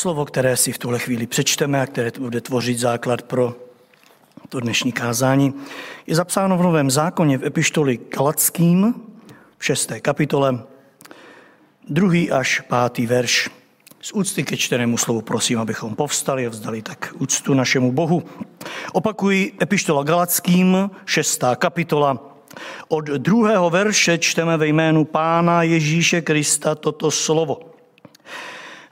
Slovo, které si v tuhle chvíli přečteme a které bude tvořit základ pro to dnešní kázání, je zapsáno v Novém zákoně v epištoli Galackým v šesté kapitole, druhý až pátý verš. Z úcty ke čtenému slovu prosím, abychom povstali a vzdali tak úctu našemu Bohu. Opakuji epištola Galackým, šestá kapitola. Od druhého verše čteme ve jménu Pána Ježíše Krista toto slovo.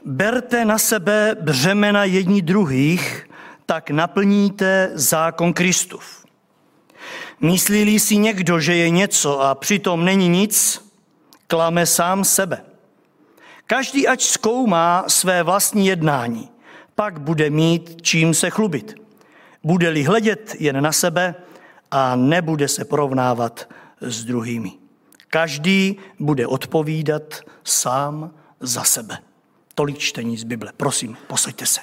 Berte na sebe břemena jední druhých, tak naplníte zákon Kristův. Myslí si někdo, že je něco a přitom není nic, klame sám sebe. Každý ať zkoumá své vlastní jednání, pak bude mít čím se chlubit. Bude-li hledět jen na sebe a nebude se porovnávat s druhými. Každý bude odpovídat sám za sebe. Tolik čtení z Bible. Prosím, posaďte se.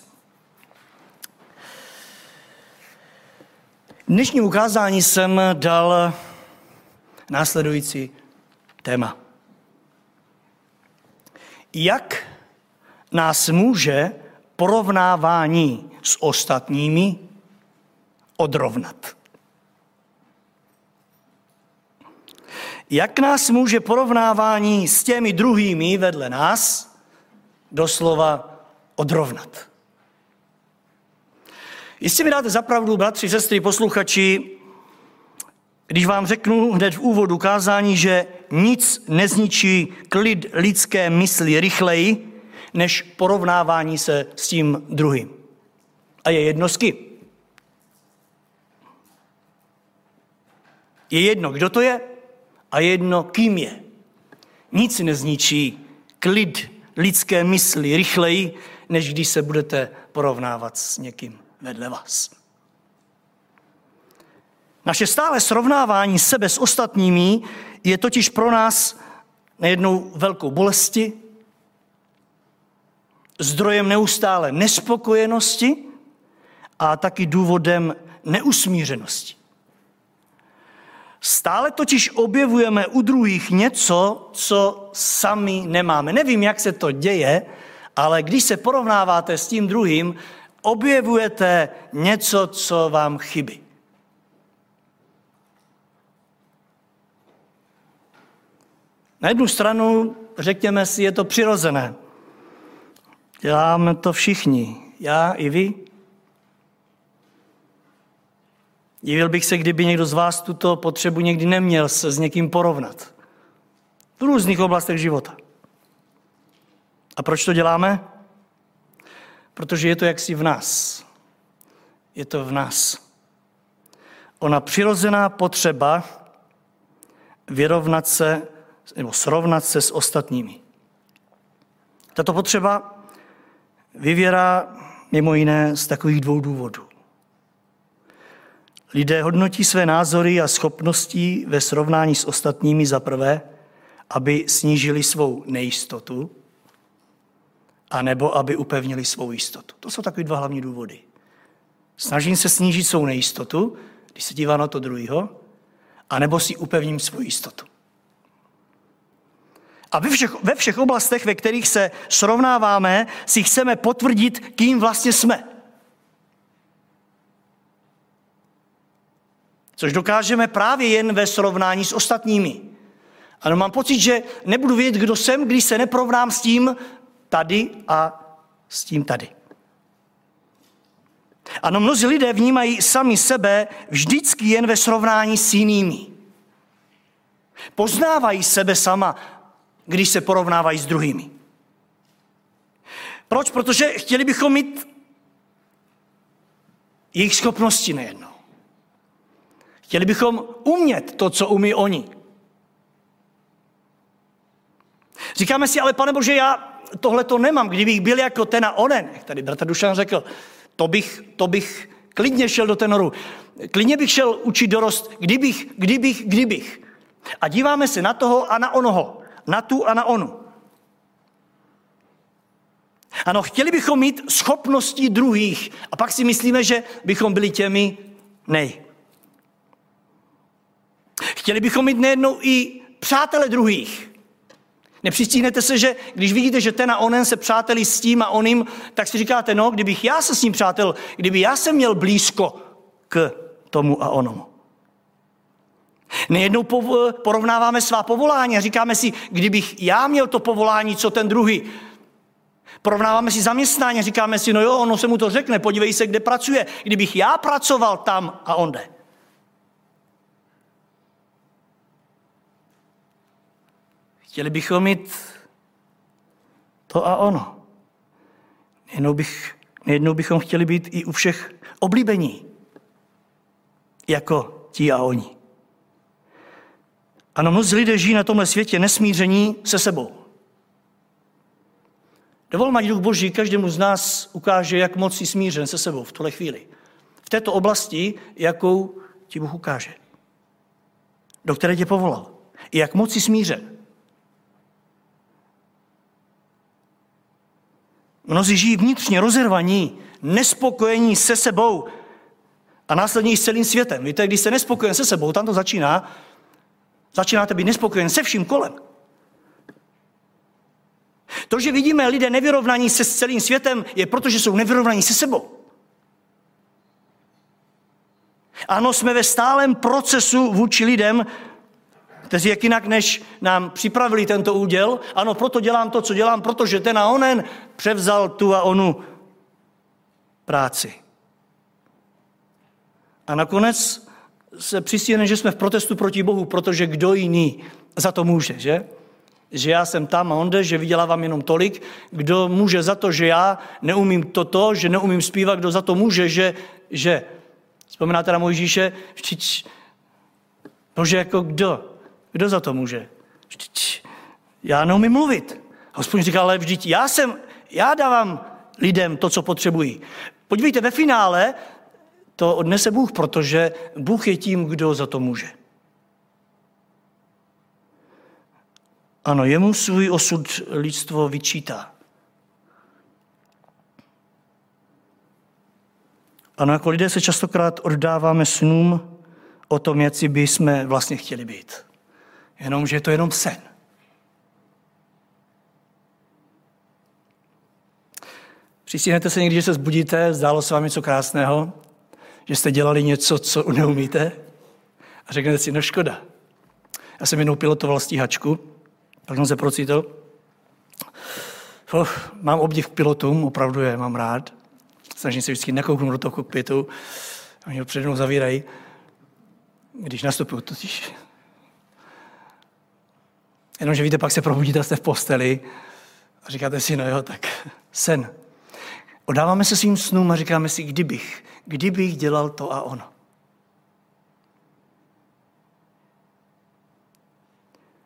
Dnešní ukázání jsem dal následující téma. Jak nás může porovnávání s ostatními odrovnat? Jak nás může porovnávání s těmi druhými vedle nás doslova odrovnat. Jistě mi dáte zapravdu, bratři, sestry, posluchači, když vám řeknu hned v úvodu kázání, že nic nezničí klid lidské mysli rychleji, než porovnávání se s tím druhým. A je jedno s kým. Je jedno, kdo to je a je jedno, kým je. Nic nezničí klid lidské mysli rychleji, než když se budete porovnávat s někým vedle vás. Naše stále srovnávání sebe s ostatními je totiž pro nás nejednou velkou bolesti, zdrojem neustále nespokojenosti a taky důvodem neusmířenosti. Stále totiž objevujeme u druhých něco, co sami nemáme. Nevím, jak se to děje, ale když se porovnáváte s tím druhým, objevujete něco, co vám chybí. Na jednu stranu, řekněme si, je to přirozené. Děláme to všichni, já i vy. Divil bych se, kdyby někdo z vás tuto potřebu někdy neměl se s někým porovnat. V různých oblastech života. A proč to děláme? Protože je to jaksi v nás. Je to v nás. Ona přirozená potřeba vyrovnat se nebo srovnat se s ostatními. Tato potřeba vyvěrá mimo jiné z takových dvou důvodů. Lidé hodnotí své názory a schopnosti ve srovnání s ostatními za prvé, aby snížili svou nejistotu, anebo aby upevnili svou jistotu. To jsou takové dva hlavní důvody. Snažím se snížit svou nejistotu, když se dívám na to druhého, anebo si upevním svou jistotu. A ve všech, ve všech oblastech, ve kterých se srovnáváme, si chceme potvrdit, kým vlastně jsme. Což dokážeme právě jen ve srovnání s ostatními. Ano, mám pocit, že nebudu vědět, kdo jsem, když se neprovnám s tím tady a s tím tady. Ano, mnozí lidé vnímají sami sebe vždycky jen ve srovnání s jinými. Poznávají sebe sama, když se porovnávají s druhými. Proč? Protože chtěli bychom mít jejich schopnosti nejednou. Chtěli bychom umět to, co umí oni. Říkáme si, ale pane Bože, já tohle to nemám. Kdybych byl jako ten a onen, jak tady bratr Dušan řekl, to bych, to bych klidně šel do tenoru. Klidně bych šel učit dorost, kdybych, kdybych, kdybych. A díváme se na toho a na onoho. Na tu a na onu. Ano, chtěli bychom mít schopnosti druhých a pak si myslíme, že bychom byli těmi nej. Chtěli bychom mít nejednou i přátele druhých. Nepřistíhnete se, že když vidíte, že ten a onen se přáteli s tím a oným, tak si říkáte, no, kdybych já se s ním přátel, kdyby já jsem měl blízko k tomu a onomu. Nejednou porovnáváme svá povolání a říkáme si, kdybych já měl to povolání, co ten druhý. Porovnáváme si zaměstnání a říkáme si, no jo, ono se mu to řekne, podívej se, kde pracuje. Kdybych já pracoval tam a on Chtěli bychom mít to a ono. Nejednou, bych, nejednou bychom chtěli být i u všech oblíbení, jako ti a oni. Ano, mnozí lidé žijí na tomhle světě nesmíření se sebou. Dovol, mať duch Boží každému z nás ukáže, jak moc jsi smířen se sebou v tuhle chvíli. V této oblasti, jakou ti Bůh ukáže. Do které tě povolal. I jak moc jsi smířen. Mnozí žijí vnitřně rozervaní, nespokojení se sebou a následně i s celým světem. Víte, když jste nespokojen se sebou, tam to začíná, začínáte být nespokojen se vším kolem. To, že vidíme lidé nevyrovnaní se s celým světem, je proto, že jsou nevyrovnaní se sebou. Ano, jsme ve stálem procesu vůči lidem, kteří jak jinak, než nám připravili tento úděl. Ano, proto dělám to, co dělám, protože ten a onen převzal tu a onu práci. A nakonec se přistěne, že jsme v protestu proti Bohu, protože kdo jiný za to může, že? Že já jsem tam a onde, že vydělávám jenom tolik. Kdo může za to, že já neumím toto, že neumím zpívat, kdo za to může, že, že vzpomínáte na Mojžíše, vždyť, bože, jako kdo? Kdo za to může? Vždyť já neumím mluvit. Hospodin říká, ale vždyť já jsem, já dávám lidem to, co potřebují. Podívejte, ve finále to odnese Bůh, protože Bůh je tím, kdo za to může. Ano, jemu svůj osud lidstvo vyčítá. Ano, jako lidé se častokrát oddáváme snům o tom, jak by jsme vlastně chtěli být jenomže je to jenom sen. Přistěhnete se někdy, že se zbudíte, zdálo se vám něco krásného, že jste dělali něco, co neumíte a řeknete si, no škoda. Já jsem jednou pilotoval stíhačku, pak jsem se procítil. Oh, mám obdiv k pilotům, opravdu je mám rád. Snažím se vždycky nekouknout do toho kokpitu, oni ho přede mnou zavírají. Když nastupuju, totiž Jenomže víte, pak se probudíte, jste v posteli a říkáte si, no jo, tak sen. Odáváme se svým snům a říkáme si, kdybych, kdybych dělal to a ono.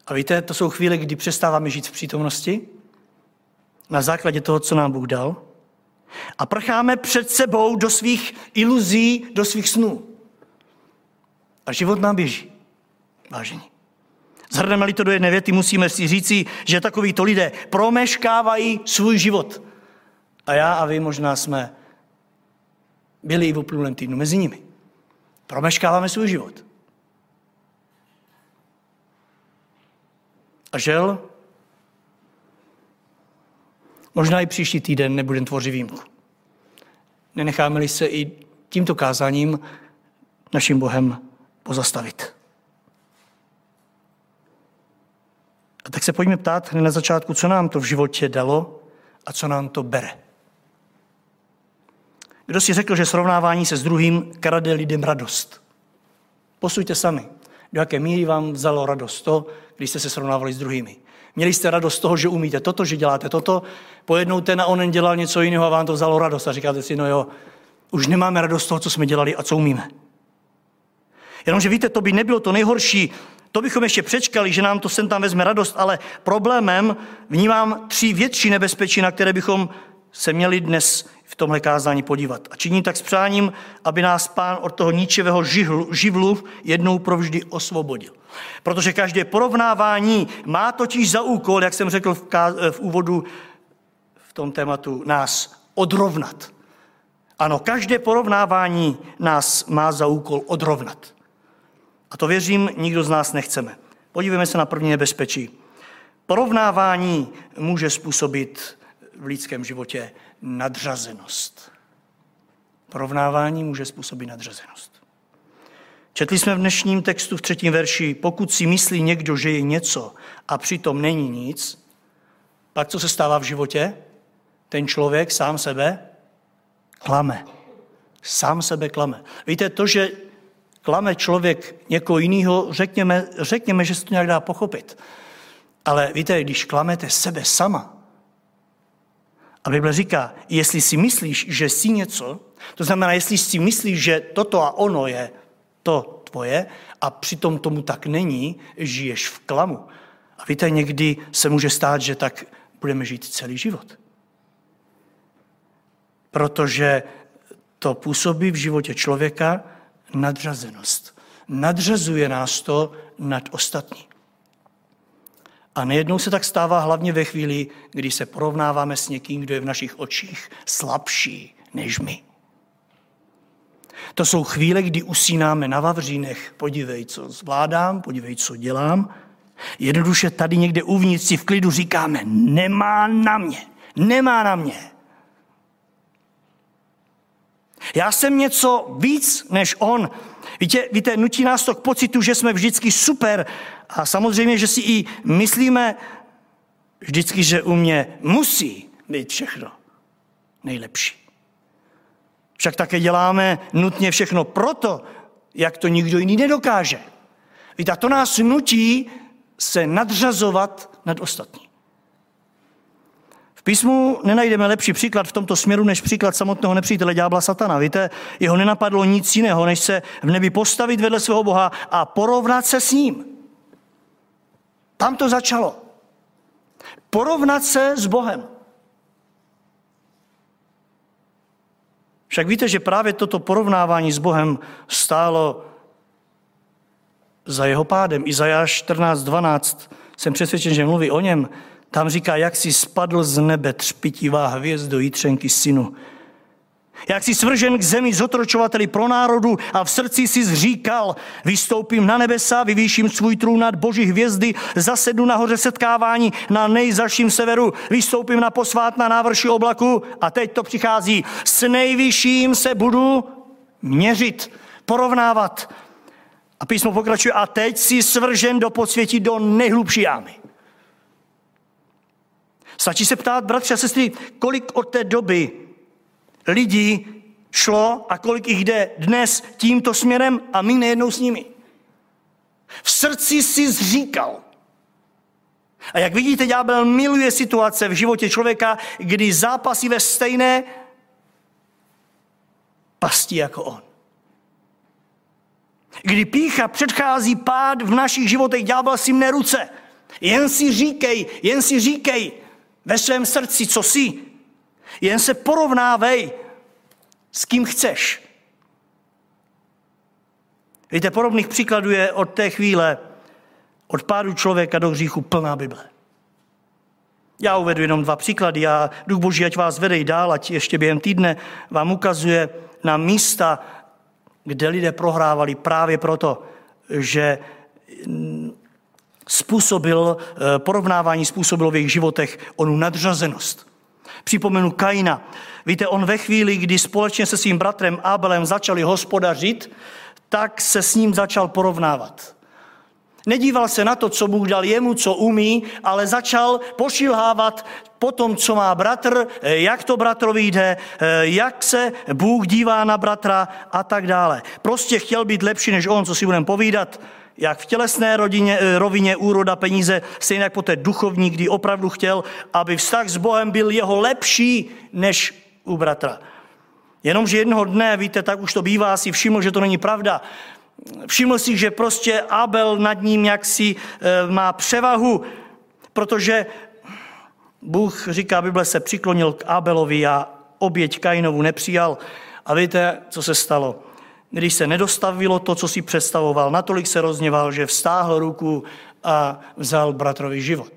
A víte, to jsou chvíle, kdy přestáváme žít v přítomnosti, na základě toho, co nám Bůh dal, a prcháme před sebou do svých iluzí, do svých snů. A život nám běží, vážení. Zhrneme-li to do jedné věty, musíme si říci, že takovýto lidé promeškávají svůj život. A já a vy možná jsme byli i v uplynulém týdnu mezi nimi. Promeškáváme svůj život. A žel, možná i příští týden nebudeme tvořit výjimku. Nenecháme-li se i tímto kázáním naším Bohem pozastavit. A tak se pojďme ptát hned na začátku, co nám to v životě dalo a co nám to bere. Kdo si řekl, že srovnávání se s druhým krade lidem radost? Posuďte sami, do jaké míry vám vzalo radost to, když jste se srovnávali s druhými. Měli jste radost z toho, že umíte toto, že děláte toto, pojednou ten a onen dělal něco jiného a vám to vzalo radost a říkáte si, no jo, už nemáme radost z toho, co jsme dělali a co umíme. Jenomže víte, to by nebylo to nejhorší, to bychom ještě přečkali, že nám to sem tam vezme radost, ale problémem vnímám tři větší nebezpečí, na které bychom se měli dnes v tomhle kázání podívat. A činí tak s přáním, aby nás pán od toho ničivého živlu, živlu jednou provždy osvobodil. Protože každé porovnávání má totiž za úkol, jak jsem řekl v, ká- v úvodu v tom tématu, nás odrovnat. Ano, každé porovnávání nás má za úkol odrovnat. A to věřím, nikdo z nás nechceme. Podívejme se na první nebezpečí. Porovnávání může způsobit v lidském životě nadřazenost. Porovnávání může způsobit nadřazenost. Četli jsme v dnešním textu v třetím verši, pokud si myslí někdo, že je něco a přitom není nic, pak co se stává v životě? Ten člověk sám sebe klame. Sám sebe klame. Víte, to, že klame člověk někoho jiného, řekněme, řekněme, že se to nějak dá pochopit. Ale víte, když klamete sebe sama, a Bible říká, jestli si myslíš, že jsi něco, to znamená, jestli si myslíš, že toto a ono je to tvoje a přitom tomu tak není, žiješ v klamu. A víte, někdy se může stát, že tak budeme žít celý život. Protože to působí v životě člověka nadřazenost. Nadřazuje nás to nad ostatní. A nejednou se tak stává hlavně ve chvíli, kdy se porovnáváme s někým, kdo je v našich očích slabší než my. To jsou chvíle, kdy usínáme na vavřínech. Podívej, co zvládám, podívej, co dělám. Jednoduše tady někde uvnitř si v klidu říkáme, nemá na mě, nemá na mě. Já jsem něco víc než on. Víte, víte, nutí nás to k pocitu, že jsme vždycky super a samozřejmě, že si i myslíme vždycky, že u mě musí být všechno nejlepší. Však také děláme nutně všechno proto, jak to nikdo jiný nedokáže. Víte, a to nás nutí se nadřazovat nad ostatní. V písmu nenajdeme lepší příklad v tomto směru než příklad samotného nepřítele ďábla satana. Víte, jeho nenapadlo nic jiného, než se v nebi postavit vedle svého Boha a porovnat se s ním. Tam to začalo. Porovnat se s Bohem. Však víte, že právě toto porovnávání s Bohem stálo za jeho pádem. Izajáš 14.12 jsem přesvědčen, že mluví o něm. Tam říká, jak si spadl z nebe třpitivá hvězdo jítřenky synu. Jak si svržen k zemi zotročovateli pro národu a v srdci si zříkal, vystoupím na nebesa, vyvýším svůj trůn nad boží hvězdy, zasednu nahoře setkávání na nejzaším severu, vystoupím na posvát na návrši oblaku a teď to přichází. S nejvyšším se budu měřit, porovnávat. A písmo pokračuje, a teď si svržen do podsvětí do nejhlubší jámy. Stačí se ptát, bratři a sestry, kolik od té doby lidí šlo a kolik jich jde dnes tímto směrem a my nejednou s nimi. V srdci si zříkal. A jak vidíte, ďábel miluje situace v životě člověka, kdy zápasí ve stejné pasti jako on. Kdy pícha předchází pád v našich životech, ďábel si mne ruce. Jen si říkej, jen si říkej ve svém srdci, co jsi. Jen se porovnávej s kým chceš. Víte, podobných příkladů je od té chvíle, od pádu člověka do hříchu plná Bible. Já uvedu jenom dva příklady a Duch Boží, ať vás vede dál, ať ještě během týdne vám ukazuje na místa, kde lidé prohrávali právě proto, že způsobil, eh, porovnávání způsobilo v jejich životech onu nadřazenost. Připomenu Kaina. Víte, on ve chvíli, kdy společně se svým bratrem Abelem začali hospodařit, tak se s ním začal porovnávat. Nedíval se na to, co Bůh dal jemu, co umí, ale začal pošilhávat po tom, co má bratr, eh, jak to bratrovi jde, eh, jak se Bůh dívá na bratra a tak dále. Prostě chtěl být lepší než on, co si budeme povídat jak v tělesné rodině, eh, rovině úroda peníze, stejně jak po té duchovní, kdy opravdu chtěl, aby vztah s Bohem byl jeho lepší než u bratra. Jenomže jednoho dne, víte, tak už to bývá, si všiml, že to není pravda. Všiml si, že prostě Abel nad ním jaksi e, má převahu, protože Bůh říká, Bible se přiklonil k Abelovi a oběť Kainovu nepřijal. A víte, co se stalo? Když se nedostavilo to, co si představoval, natolik se rozněval, že vstáhl ruku a vzal bratrovi život.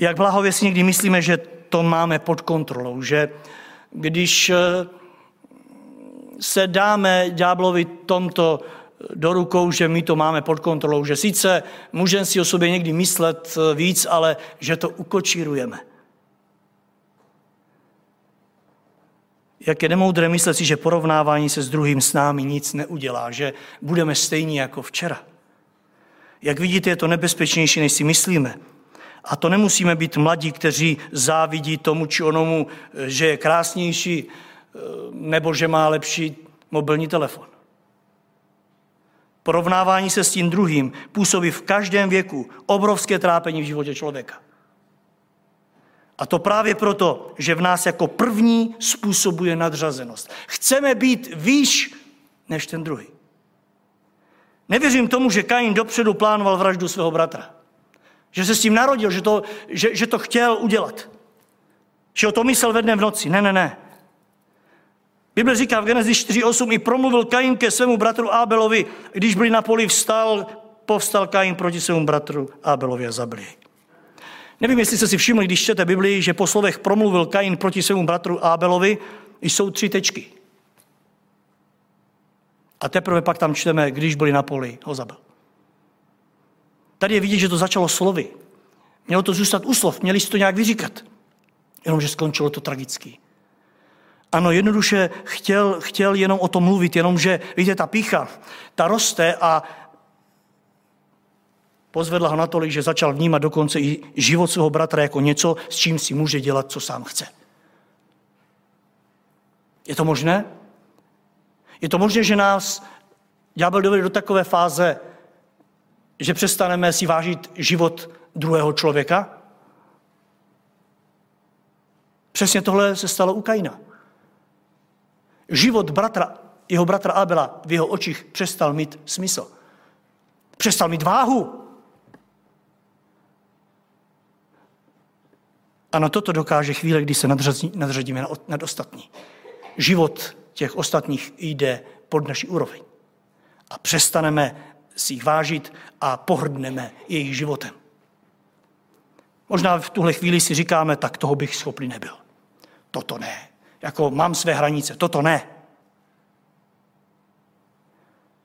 Jak blahově si někdy myslíme, že to máme pod kontrolou, že když eh, se dáme ďáblovi tomto do rukou, že my to máme pod kontrolou, že sice můžeme si o sobě někdy myslet víc, ale že to ukočírujeme. Jak je nemoudré myslet si, že porovnávání se s druhým s námi nic neudělá, že budeme stejní jako včera. Jak vidíte, je to nebezpečnější, než si myslíme. A to nemusíme být mladí, kteří závidí tomu či onomu, že je krásnější nebo že má lepší mobilní telefon. Porovnávání se s tím druhým působí v každém věku obrovské trápení v životě člověka. A to právě proto, že v nás jako první způsobuje nadřazenost. Chceme být výš než ten druhý. Nevěřím tomu, že Kain dopředu plánoval vraždu svého bratra. Že se s tím narodil, že to, že, že to chtěl udělat. Že o to myslel ve dne v noci. Ne, ne, ne. Bible říká v Genesis 4.8 i promluvil Kain ke svému bratru Abelovi, když byli na poli vstal, povstal Kain proti svému bratru Abelovi a zabil jej. Nevím, jestli jste si všimli, když čtete Biblii, že po slovech promluvil Kain proti svému bratru Abelovi, jsou tři tečky. A teprve pak tam čteme, když byli na poli, ho zabil. Tady je vidět, že to začalo slovy. Mělo to zůstat u slov, měli si to nějak vyříkat. Jenomže skončilo to tragicky. Ano, jednoduše chtěl, chtěl jenom o tom mluvit, jenomže, víte, ta pícha, ta roste a pozvedla ho natolik, že začal vnímat dokonce i život svého bratra jako něco, s čím si může dělat, co sám chce. Je to možné? Je to možné, že nás ďábel dovede do takové fáze, že přestaneme si vážit život druhého člověka? Přesně tohle se stalo u Kaina. Život bratra, jeho bratra Abela v jeho očích přestal mít smysl. Přestal mít váhu. A na toto dokáže chvíle, kdy se nadřadíme nad ostatní. Život těch ostatních jde pod naší úroveň. A přestaneme si jich vážit a pohrdneme jejich životem. Možná v tuhle chvíli si říkáme, tak toho bych schopný nebyl. Toto ne. Jako mám své hranice, toto ne.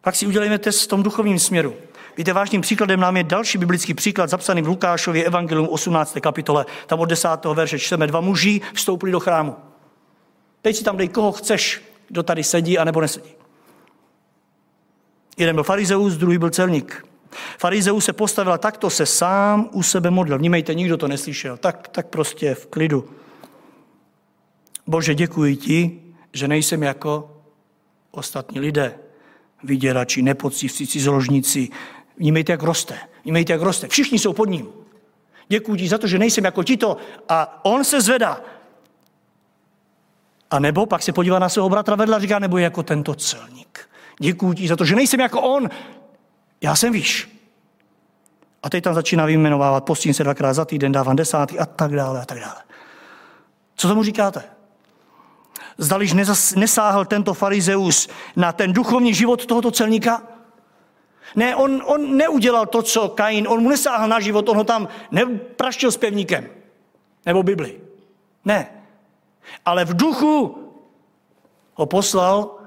Pak si udělejme test v tom duchovním směru. Víte, vážným příkladem nám je další biblický příklad zapsaný v Lukášově Evangelium 18. kapitole. Tam od 10. verše čteme, dva muži vstoupili do chrámu. Teď si tam dej, koho chceš, kdo tady sedí a nebo nesedí. Jeden byl farizeus, druhý byl celník. Farizeus se postavil a takto se sám u sebe modlil. Vnímejte, nikdo to neslyšel. Tak, tak prostě v klidu. Bože, děkuji ti, že nejsem jako ostatní lidé. Vyděrači, nepoctivci, cizoložníci. Vnímejte, jak roste. Vnímejte, jak roste. Všichni jsou pod ním. Děkuji za to, že nejsem jako tito. A on se zvedá. A nebo pak se podívá na svého bratra vedle a říká, nebo jako tento celník. Děkuji za to, že nejsem jako on. Já jsem výš. A teď tam začíná vyjmenovávat, postím se dvakrát za týden, dávám desátý a tak dále a tak dále. Co tomu říkáte? Zdališ nesáhl tento farizeus na ten duchovní život tohoto celníka? Ne, on, on neudělal to, co Kain, on mu nesáhl na život, on ho tam nepraštil s pevníkem. Nebo Bibli. Ne. Ale v duchu ho poslal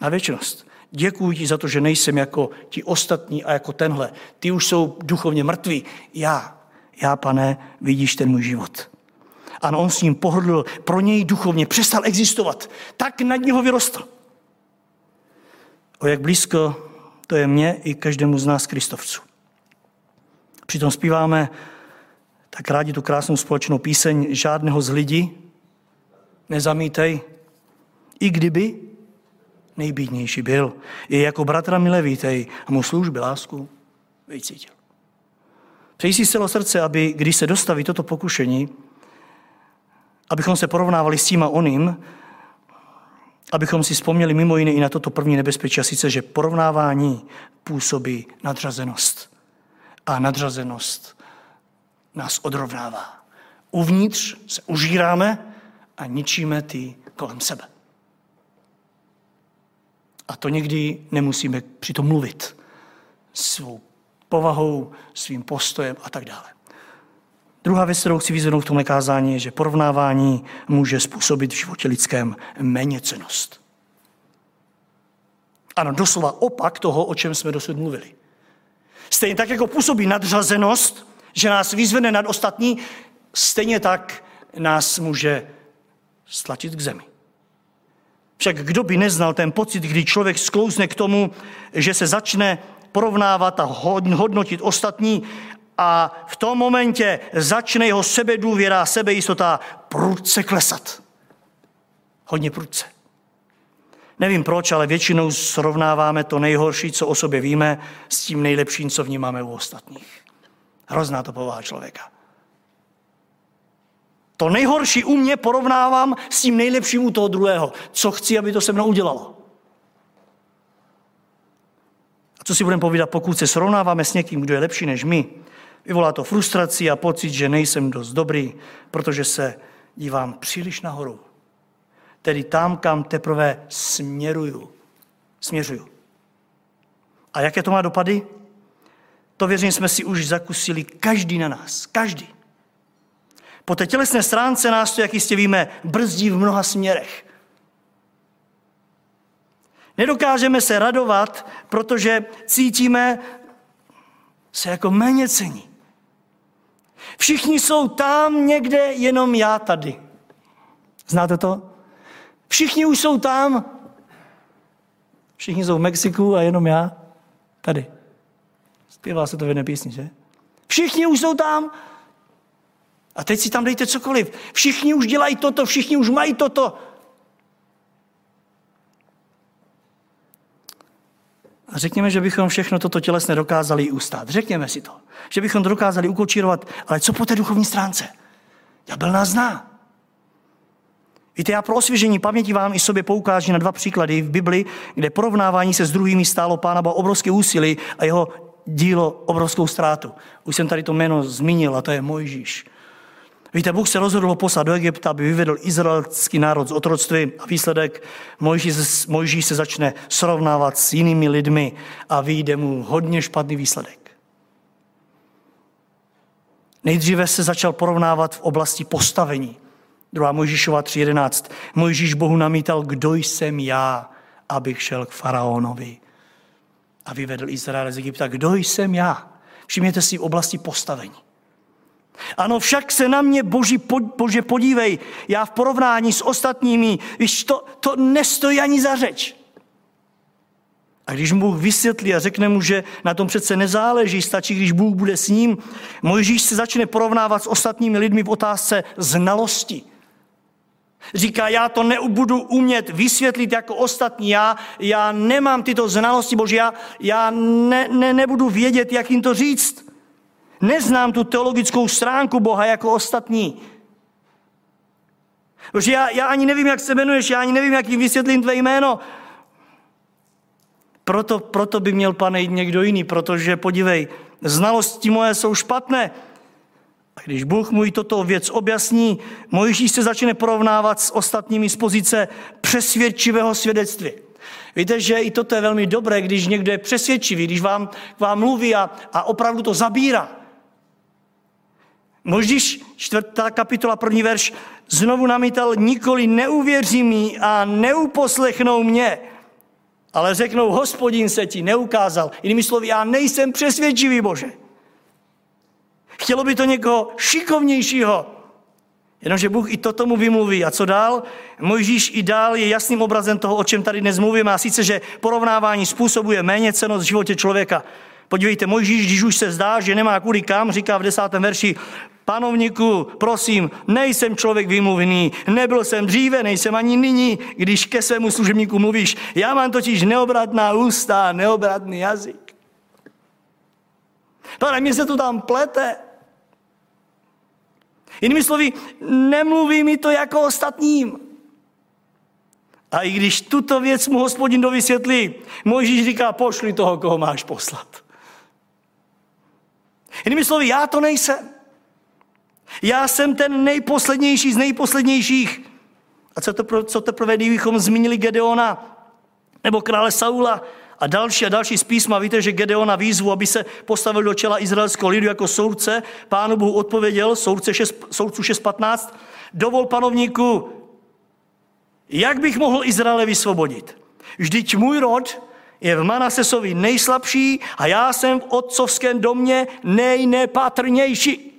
na věčnost. Děkuji ti za to, že nejsem jako ti ostatní a jako tenhle. Ty už jsou duchovně mrtví. Já, já, pane, vidíš ten můj život. Ano, on s ním pohrdl, pro něj duchovně přestal existovat. Tak nad něho vyrostl. O jak blízko to je mně i každému z nás kristovců. Přitom zpíváme tak rádi tu krásnou společnou píseň Žádného z lidí nezamítej, i kdyby nejbídnější byl. Je jako bratra milé vítej a mu služby lásku vycítil. Přeji si z srdce, aby když se dostaví toto pokušení, abychom se porovnávali s tím a oným, abychom si vzpomněli mimo jiné i na toto první nebezpečí, a sice, že porovnávání působí nadřazenost. A nadřazenost nás odrovnává. Uvnitř se užíráme a ničíme ty kolem sebe. A to někdy nemusíme přitom mluvit svou povahou, svým postojem a tak dále. Druhá věc, kterou chci vyzvednout v tomhle kázání, je, že porovnávání může způsobit v životě lidském méněcenost. Ano, doslova opak toho, o čem jsme dosud mluvili. Stejně tak, jako působí nadřazenost, že nás vyzvene nad ostatní, stejně tak nás může stlačit k zemi. Však kdo by neznal ten pocit, kdy člověk sklouzne k tomu, že se začne porovnávat a hodnotit ostatní a v tom momentě začne jeho sebedůvěra, sebejistota prudce klesat. Hodně prudce. Nevím proč, ale většinou srovnáváme to nejhorší, co o sobě víme, s tím nejlepším, co vnímáme u ostatních. Hrozná to povaha člověka. To nejhorší u mě porovnávám s tím nejlepším u toho druhého. Co chci, aby to se mnou udělalo. A co si budeme povídat, pokud se srovnáváme s někým, kdo je lepší než my, vyvolá to frustraci a pocit, že nejsem dost dobrý, protože se dívám příliš nahoru. Tedy tam, kam teprve směruju. Směřuju. A jaké to má dopady? To věřím, jsme si už zakusili každý na nás. Každý. Po té tělesné stránce nás to, jak jistě víme, brzdí v mnoha směrech. Nedokážeme se radovat, protože cítíme se jako méně cení. Všichni jsou tam někde, jenom já tady. Znáte to? Všichni už jsou tam. Všichni jsou v Mexiku a jenom já tady. Zpívá se to v jedné písni, že? Všichni už jsou tam. A teď si tam dejte cokoliv. Všichni už dělají toto, všichni už mají toto. A řekněme, že bychom všechno toto tělesné dokázali ustát. Řekněme si to. Že bychom to dokázali ukočírovat. Ale co po té duchovní stránce? byl nás zná. Víte, já pro osvěžení paměti vám i sobě poukážu na dva příklady v Bibli, kde porovnávání se s druhými stálo Pána Boha obrovské úsilí a jeho dílo obrovskou ztrátu. Už jsem tady to jméno zmínil a to je Mojžíš. Víte, Bůh se rozhodl poslat do Egypta, aby vyvedl izraelský národ z otroctví a výsledek Mojžíš, se začne srovnávat s jinými lidmi a vyjde mu hodně špatný výsledek. Nejdříve se začal porovnávat v oblasti postavení. 2. Mojžíšova 3.11. Mojžíš Bohu namítal, kdo jsem já, abych šel k faraonovi a vyvedl Izrael z Egypta. Kdo jsem já? Všimněte si v oblasti postavení. Ano, však se na mě, Boží, Bože, podívej, já v porovnání s ostatními, víš, to, to nestojí ani za řeč. A když Bůh vysvětlí a řekne mu, že na tom přece nezáleží, stačí, když Bůh bude s ním, Mojžíš se začne porovnávat s ostatními lidmi v otázce znalosti. Říká, já to nebudu umět vysvětlit jako ostatní, já, já nemám tyto znalosti, bože, já, já ne, ne, nebudu vědět, jak jim to říct. Neznám tu teologickou stránku Boha jako ostatní. Bože, já, já ani nevím, jak se jmenuješ, já ani nevím, jak jim vysvětlím tvé jméno. Proto, proto by měl pane jít někdo jiný, protože podívej, znalosti moje jsou špatné. A když Bůh mu toto věc objasní, Mojžíš se začne porovnávat s ostatními z pozice přesvědčivého svědectví. Víte, že i toto je velmi dobré, když někdo je přesvědčivý, když vám, vám mluví a, a opravdu to zabírá. Možíš, čtvrtá kapitola, první verš, znovu namítal, nikoli neuvěří mi a neuposlechnou mě, ale řeknou, hospodin se ti neukázal. Jinými slovy, já nejsem přesvědčivý, Bože. Chtělo by to někoho šikovnějšího. Jenomže Bůh i to tomu vymluví. A co dál? Mojžíš i dál je jasným obrazem toho, o čem tady dnes mluvíme. A sice, že porovnávání způsobuje méně cenost v životě člověka. Podívejte, Mojžíš, když už se zdá, že nemá kudy kam, říká v desátém verši, panovníku, prosím, nejsem člověk vymluvený, nebyl jsem dříve, nejsem ani nyní, když ke svému služebníku mluvíš. Já mám totiž neobratná ústa, neobratný jazyk. Pane, mě se to tam plete. Jinými slovy, nemluví mi to jako ostatním. A i když tuto věc mu hospodin dovysvětlí, Mojžíš říká, pošli toho, koho máš poslat. Jinými slovy, já to nejsem. Já jsem ten nejposlednější z nejposlednějších. A co, to, co teprve, kdybychom zmínili Gedeona nebo krále Saula a další a další z písma, víte, že Gedeona výzvu, aby se postavil do čela izraelského lidu jako soudce, pánu Bohu odpověděl, soudce 6, soudcu 6.15, dovol panovníku, jak bych mohl Izraele vysvobodit? Vždyť můj rod je v Manasesovi nejslabší a já jsem v otcovském domě nejnepatrnější.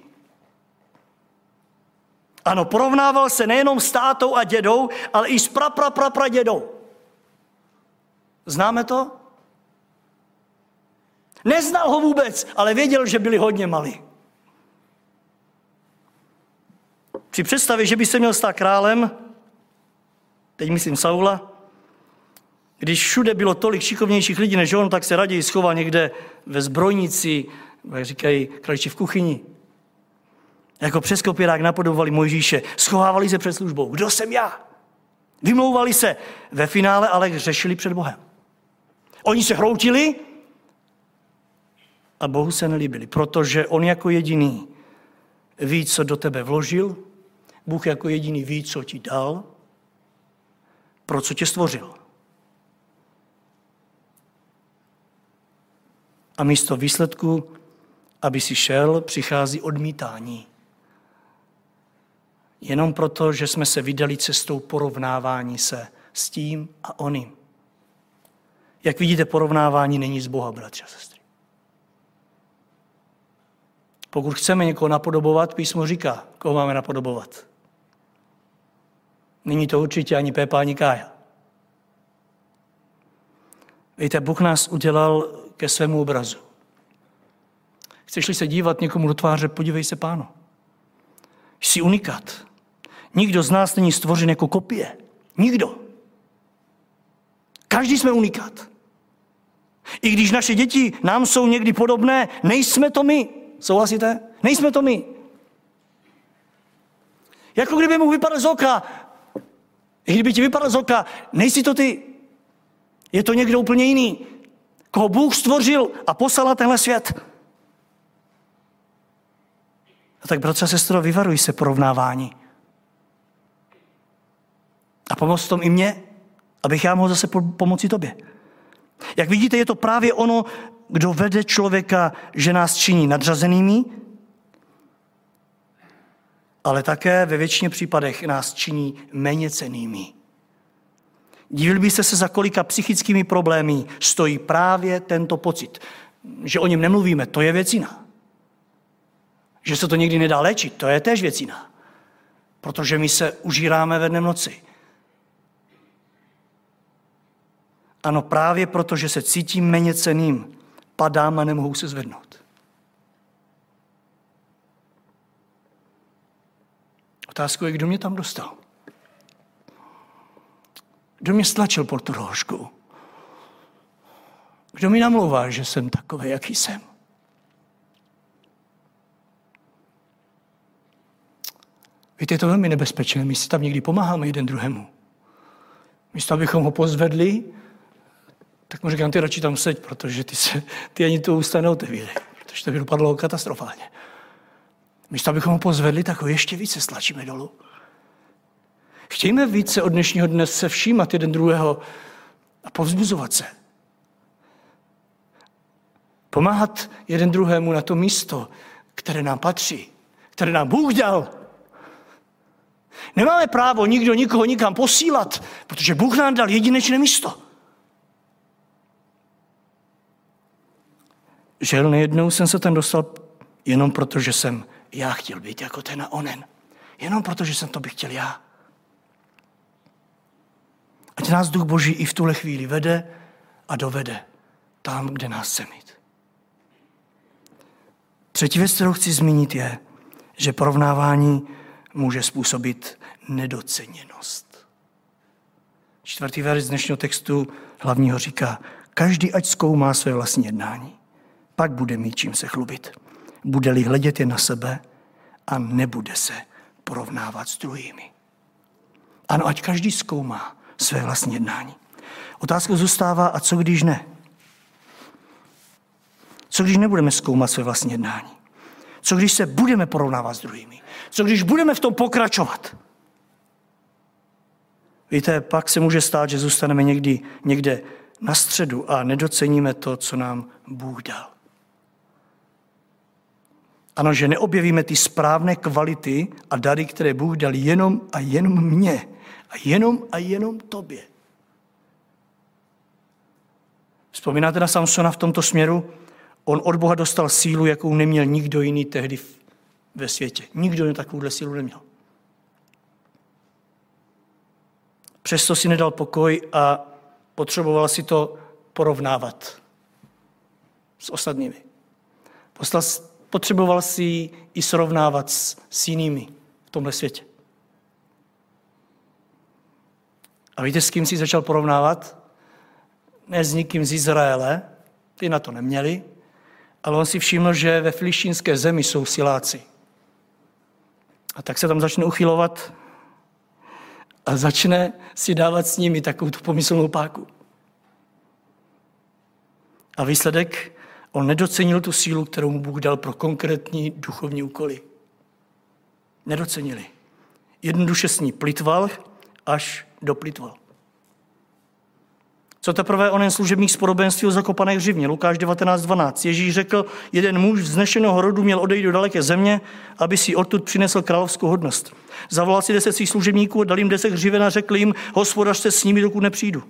Ano, porovnával se nejenom s tátou a dědou, ale i s prapraprapradědou. Známe to? Neznal ho vůbec, ale věděl, že byli hodně malí. Při představě, že by se měl stát králem, teď myslím Saula, když všude bylo tolik šikovnějších lidí než on, tak se raději schoval někde ve zbrojnici, jak říkají kraliči v kuchyni. Jako přes kopírák napodobovali Mojžíše, schovávali se před službou. Kdo jsem já? Vymlouvali se. Ve finále ale řešili před Bohem. Oni se hroutili a Bohu se nelíbili, protože on jako jediný ví, co do tebe vložil, Bůh jako jediný ví, co ti dal, pro co tě stvořil. A místo výsledku, aby si šel, přichází odmítání. Jenom proto, že jsme se vydali cestou porovnávání se s tím a oným. Jak vidíte, porovnávání není z Boha, bratři a sestry. Pokud chceme někoho napodobovat, písmo říká, koho máme napodobovat. Není to určitě ani Pepa, ani Kája. Víte, Bůh nás udělal ke svému obrazu. Chceš-li se dívat někomu do tváře, podívej se, páno. Jsi unikát. Nikdo z nás není stvořen jako kopie. Nikdo. Každý jsme unikát. I když naše děti nám jsou někdy podobné, nejsme to my. Souhlasíte? Nejsme to my. Jako kdyby mu vypadl z oka. I kdyby ti vypadl z oka, nejsi to ty. Je to někdo úplně jiný. Koho Bůh stvořil a poslal na tenhle svět. Tak, bratře a sestro, vyvaruj se porovnávání. A pomoct tom i mě, abych já mohl zase pomoci tobě. Jak vidíte, je to právě ono, kdo vede člověka, že nás činí nadřazenými, ale také ve většině případech nás činí méně cenými. Divil byste se, za kolika psychickými problémy stojí právě tento pocit. Že o něm nemluvíme, to je věcina. Že se to někdy nedá léčit, to je též věcina. Protože my se užíráme ve dnem noci. Ano, právě proto, že se cítím méně ceným, padám a nemohu se zvednout. Otázku je, kdo mě tam dostal. Kdo mě stlačil pod tu rožku? Kdo mi namlouvá, že jsem takový, jaký jsem? Víte, je to velmi nebezpečné. My si tam někdy pomáháme jeden druhému. Místo, abychom ho pozvedli, tak mu říkám, ty radši tam seď, protože ty, se, ty ani to ústa neotevírej, protože to by dopadlo katastrofálně. Místo, abychom ho pozvedli, tak ho ještě více stlačíme dolů. Chtějme více od dnešního dne se všímat jeden druhého a povzbuzovat se. Pomáhat jeden druhému na to místo, které nám patří, které nám Bůh dal. Nemáme právo nikdo nikoho nikam posílat, protože Bůh nám dal jedinečné místo. Žel nejednou jsem se tam dostal jenom proto, že jsem já chtěl být jako ten a onen. Jenom proto, že jsem to bych chtěl já. Ať nás Duch Boží i v tuhle chvíli vede a dovede tam, kde nás chce mít. Třetí věc, kterou chci zmínit, je, že porovnávání může způsobit nedoceněnost. Čtvrtý verš z dnešního textu hlavního říká, každý ať zkoumá své vlastní jednání pak bude mít čím se chlubit. Bude-li hledět jen na sebe a nebude se porovnávat s druhými. Ano, ať každý zkoumá své vlastní jednání. Otázka zůstává, a co když ne? Co když nebudeme zkoumat své vlastní jednání? Co když se budeme porovnávat s druhými? Co když budeme v tom pokračovat? Víte, pak se může stát, že zůstaneme někdy někde na středu a nedoceníme to, co nám Bůh dal. Ano, že neobjevíme ty správné kvality a dary, které Bůh dal jenom a jenom mně. A jenom a jenom tobě. Vzpomínáte na Samsona v tomto směru? On od Boha dostal sílu, jakou neměl nikdo jiný tehdy ve světě. Nikdo takovouhle sílu neměl. Přesto si nedal pokoj a potřeboval si to porovnávat s ostatními. Potřeboval si i srovnávat s, s jinými v tomhle světě. A víte, s kým si začal porovnávat? Ne s nikým z Izraele, ty na to neměli, ale on si všiml, že ve filištínské zemi jsou siláci. A tak se tam začne uchylovat a začne si dávat s nimi takovou tu pomyslnou páku. A výsledek, on nedocenil tu sílu, kterou mu Bůh dal pro konkrétní duchovní úkoly. Nedocenili. Jednoduše s ní plitval, až doplitval. Co teprve onen služebník z podobenství o zakopané hřivně, Lukáš 19.12. Ježíš řekl, jeden muž z dnešného rodu měl odejít do daleké země, aby si odtud přinesl královskou hodnost. Zavolal si deset svých služebníků, dal jim deset hřiven a řekl jim, hospodařte s nimi, dokud nepřijdu.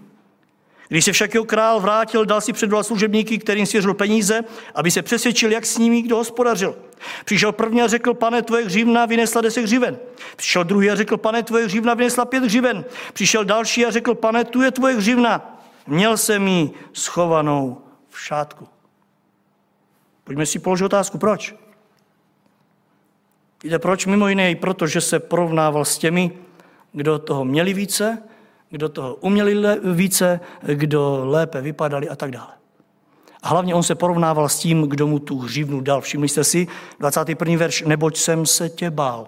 Když se však jeho král vrátil, dal si předvolat služebníky, kterým svěřil peníze, aby se přesvědčil, jak s nimi kdo hospodařil. Přišel první a řekl, pane, tvoje hřivna vynesla deset hřiven. Přišel druhý a řekl, pane, tvoje hřivna vynesla pět hřiven. Přišel další a řekl, pane, tu je tvoje hřivna. Měl jsem ji schovanou v šátku. Pojďme si položit otázku, proč? Víte proč? Mimo jiné i proto, že se porovnával s těmi, kdo toho měli více, kdo toho uměli více, kdo lépe vypadali a tak dále. A hlavně on se porovnával s tím, kdo mu tu hřivnu dal. Všimli jste si, 21. verš, neboť jsem se tě bál.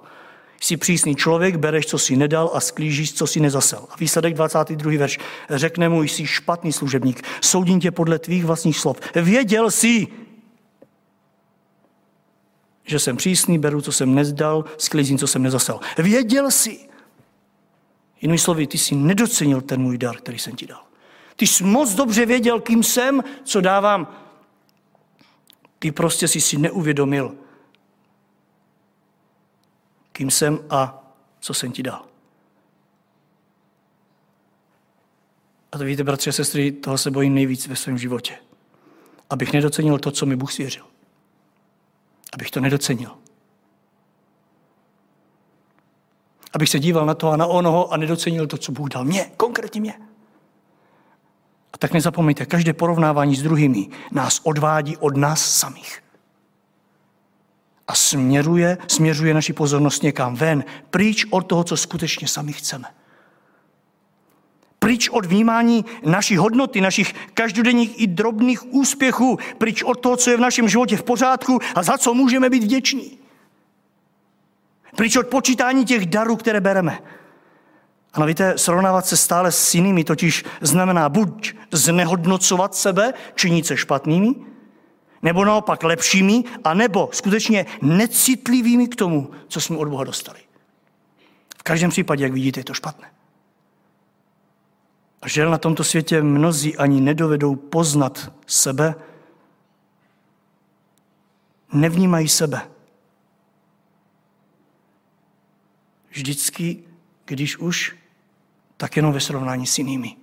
Jsi přísný člověk, bereš, co si nedal a sklížíš, co si nezasel. A výsledek 22. verš. Řekne mu, jsi špatný služebník, soudím tě podle tvých vlastních slov. Věděl jsi, že jsem přísný, beru, co jsem nezdal, sklízím, co jsem nezasel. Věděl jsi. Jinými slovy, ty jsi nedocenil ten můj dar, který jsem ti dal. Ty jsi moc dobře věděl, kým jsem, co dávám. Ty prostě jsi si neuvědomil, kým jsem a co jsem ti dal. A to víte, bratři a sestry, toho se bojím nejvíc ve svém životě. Abych nedocenil to, co mi Bůh svěřil. Abych to nedocenil. Abych se díval na to a na onoho a nedocenil to, co Bůh dal mě, konkrétně mě. A tak nezapomeňte, každé porovnávání s druhými nás odvádí od nás samých a směruje, směřuje naši pozornost někam ven, pryč od toho, co skutečně sami chceme. Pryč od vnímání naší hodnoty, našich každodenních i drobných úspěchů, pryč od toho, co je v našem životě v pořádku a za co můžeme být vděční. Pryč od počítání těch darů, které bereme. Ano, víte, srovnávat se stále s jinými totiž znamená buď znehodnocovat sebe, činit se špatnými, nebo naopak lepšími, a nebo skutečně necitlivými k tomu, co jsme od Boha dostali. V každém případě, jak vidíte, je to špatné. A žel na tomto světě mnozí ani nedovedou poznat sebe, nevnímají sebe. Vždycky, když už, tak jenom ve srovnání s jinými.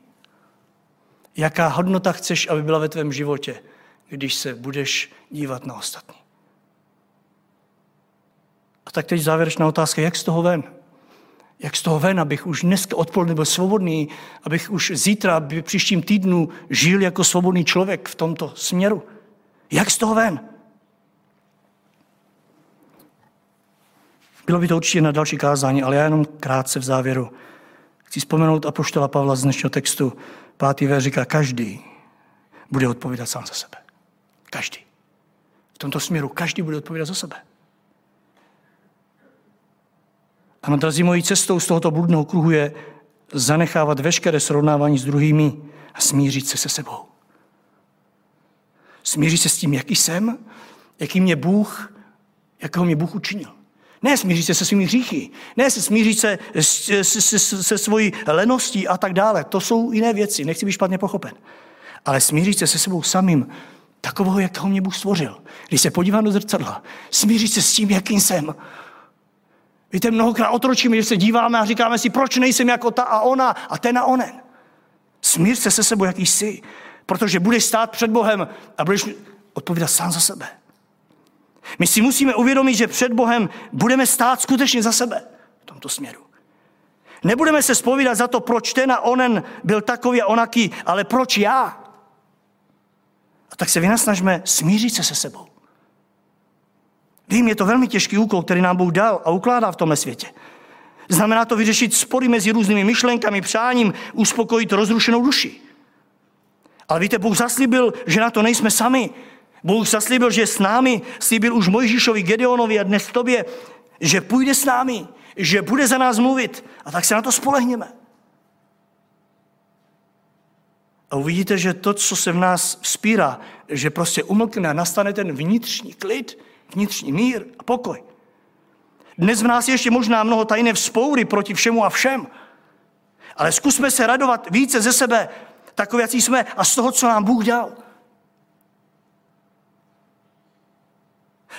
Jaká hodnota chceš, aby byla ve tvém životě? Když se budeš dívat na ostatní. A tak teď závěrečná otázka, jak z toho ven? Jak z toho ven, abych už dneska odpoledne byl svobodný, abych už zítra, v příštím týdnu žil jako svobodný člověk v tomto směru? Jak z toho ven? Bylo by to určitě na další kázání, ale já jenom krátce v závěru. Chci vzpomenout apoštola Pavla z dnešního textu. Pátý ver říká, každý bude odpovídat sám za sebe. Každý. V tomto směru každý bude odpovídat za sebe. Ano, drazí mojí cestou z tohoto bludného kruhu je zanechávat veškeré srovnávání s druhými a smířit se se sebou. Smířit se s tím, jaký jsem, jaký mě Bůh, jakého mě Bůh učinil. Ne smířit se se svými hříchy, ne se smířit se se, se, se, se svojí leností a tak dále. To jsou jiné věci, nechci být špatně pochopen. Ale smířit se se sebou samým, Takového, jak toho mě Bůh stvořil. Když se podívám do zrcadla, smířit se s tím, jakým jsem. Víte, mnohokrát otročíme, že se díváme a říkáme si, proč nejsem jako ta a ona a ten a onen. Smíř se se sebou, jaký jsi. Protože budeš stát před Bohem a budeš odpovídat sám za sebe. My si musíme uvědomit, že před Bohem budeme stát skutečně za sebe v tomto směru. Nebudeme se spovídat za to, proč ten a onen byl takový a onaký, ale proč já? A tak se vynasnažme smířit se se sebou. Vím, je to velmi těžký úkol, který nám Bůh dal a ukládá v tomhle světě. Znamená to vyřešit spory mezi různými myšlenkami, přáním, uspokojit rozrušenou duši. Ale víte, Bůh zaslíbil, že na to nejsme sami. Bůh zaslíbil, že s námi, slíbil už Mojžíšovi, Gedeonovi a dnes tobě, že půjde s námi, že bude za nás mluvit. A tak se na to spolehněme. A uvidíte, že to, co se v nás vzpírá, že prostě umlkne a nastane ten vnitřní klid, vnitřní mír a pokoj. Dnes v nás je ještě možná mnoho tajné vzpoury proti všemu a všem. Ale zkusme se radovat více ze sebe, takové, jak jsme, a z toho, co nám Bůh dal.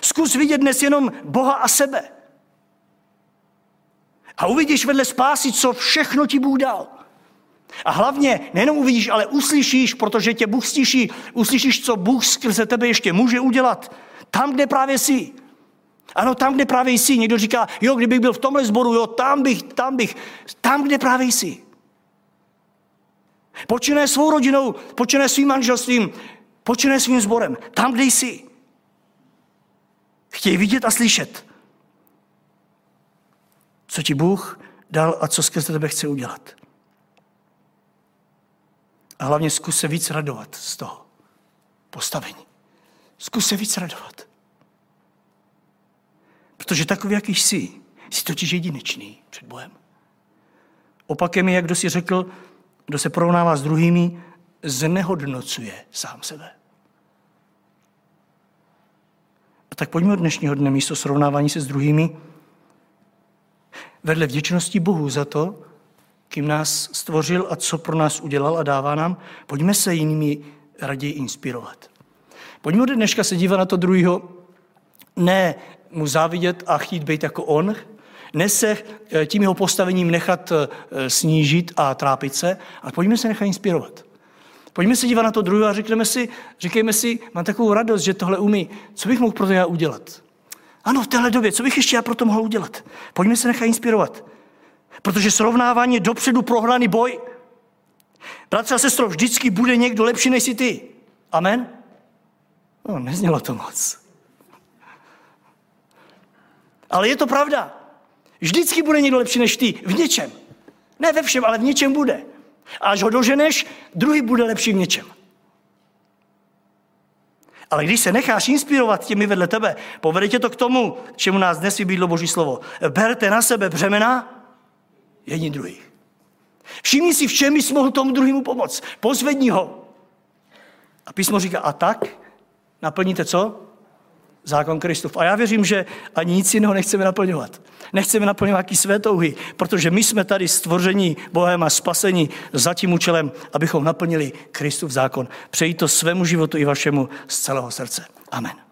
Zkus vidět dnes jenom Boha a sebe. A uvidíš vedle spásy, co všechno ti Bůh dal. A hlavně nejenom uvidíš, ale uslyšíš, protože tě Bůh stiší, uslyšíš, co Bůh skrze tebe ještě může udělat. Tam, kde právě jsi. Ano, tam, kde právě jsi. Někdo říká, jo, kdybych byl v tomhle sboru, jo, tam bych, tam bych. Tam, kde právě jsi. Počínaje svou rodinou, počínaje svým manželstvím, počínaje svým sborem. Tam, kde jsi. Chtějí vidět a slyšet, co ti Bůh dal a co skrze tebe chce udělat. A hlavně zkus se víc radovat z toho postavení. Zkus se víc radovat. Protože takový, jaký jsi, jsi totiž jedinečný před Bohem. Opakem je, jak kdo si řekl, kdo se porovnává s druhými, znehodnocuje sám sebe. A tak pojďme od dnešního dne místo srovnávání se s druhými, vedle vděčnosti Bohu za to, kým nás stvořil a co pro nás udělal a dává nám, pojďme se jinými raději inspirovat. Pojďme od dneška se dívat na to druhého, ne mu závidět a chtít být jako on, ne se eh, tím jeho postavením nechat eh, snížit a trápit se, ale pojďme se nechat inspirovat. Pojďme se dívat na to druhé a řekneme si, říkejme si, mám takovou radost, že tohle umí, co bych mohl pro to já udělat? Ano, v téhle době, co bych ještě já pro to mohl udělat? Pojďme se nechat inspirovat. Protože srovnávání je dopředu prohraný boj. Bratře a sestro, vždycky bude někdo lepší než si ty. Amen? No, neznělo to moc. Ale je to pravda. Vždycky bude někdo lepší než ty. V něčem. Ne ve všem, ale v něčem bude. A až ho doženeš, druhý bude lepší v něčem. Ale když se necháš inspirovat těmi vedle tebe, povede tě to k tomu, čemu nás dnes vybídlo Boží slovo. Berte na sebe břemena jedni druhých. Všimni si, v čem bys mohl tomu druhému pomoct. Pozvedni ho. A písmo říká, a tak naplníte co? Zákon Kristův. A já věřím, že ani nic jiného nechceme naplňovat. Nechceme naplňovat jaký své touhy, protože my jsme tady stvoření Bohem a spasení za tím účelem, abychom naplnili Kristův zákon. Přeji to svému životu i vašemu z celého srdce. Amen.